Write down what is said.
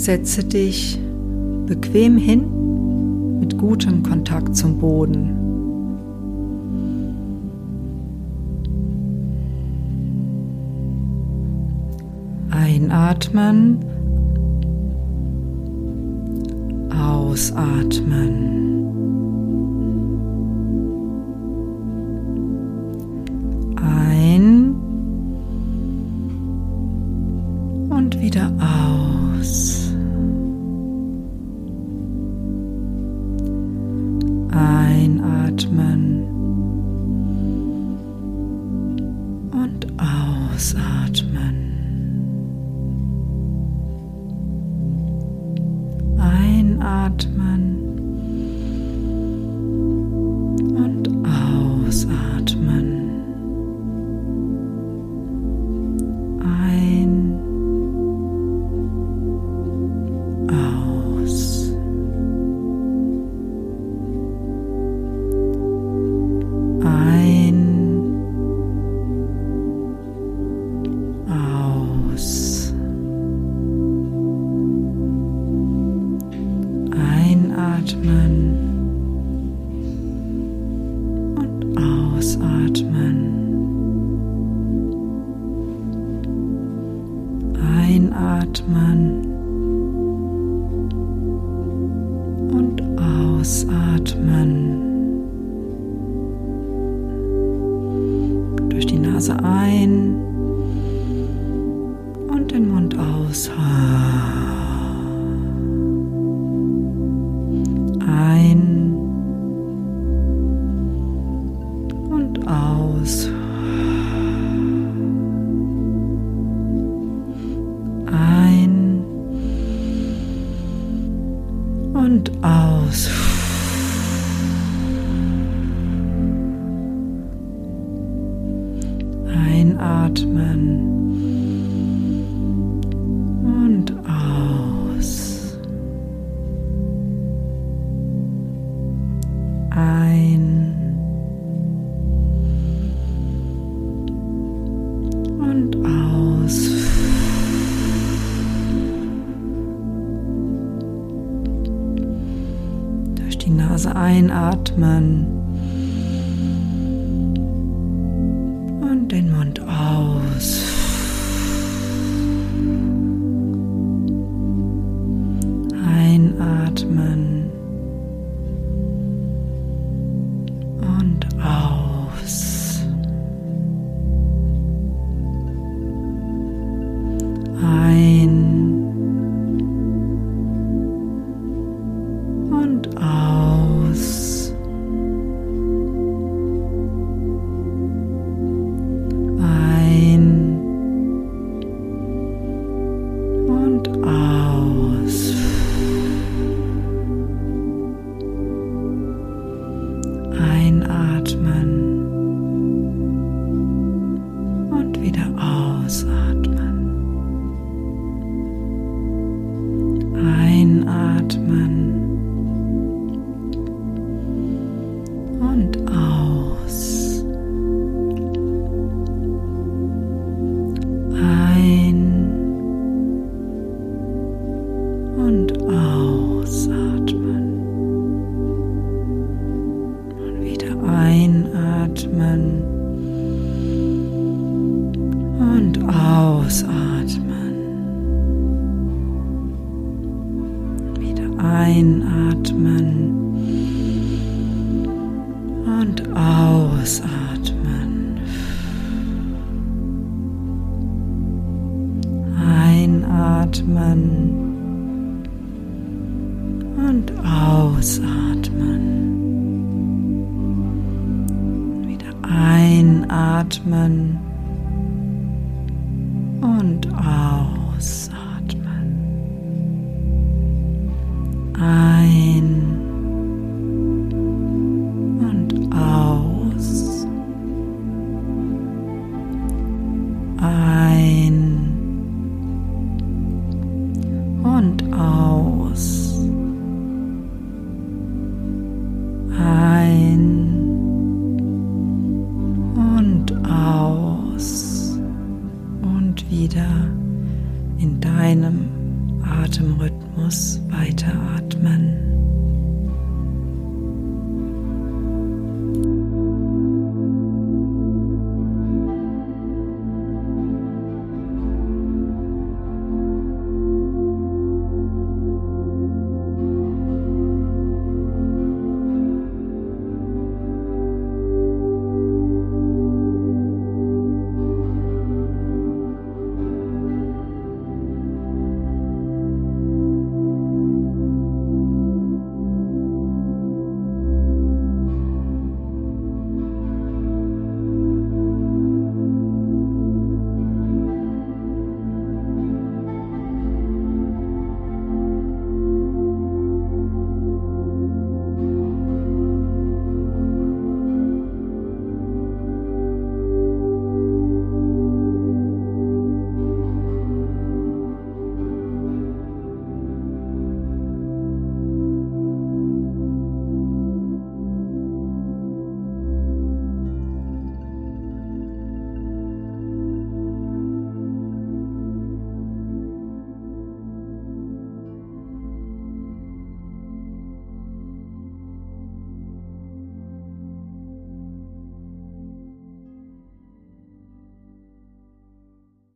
Setze dich bequem hin mit gutem Kontakt zum Boden. Einatmen, ausatmen. Einatmen und ausatmen. Einatmen. Einatmen und Ausatmen. Durch die Nase ein und den Mund aushalten. und aus. Einatmen. Einatmen. ausatmen. Wieder einatmen und ausatmen. Einatmen und ausatmen. Wieder einatmen und aus. in deinem Atemrhythmus weiteratmen.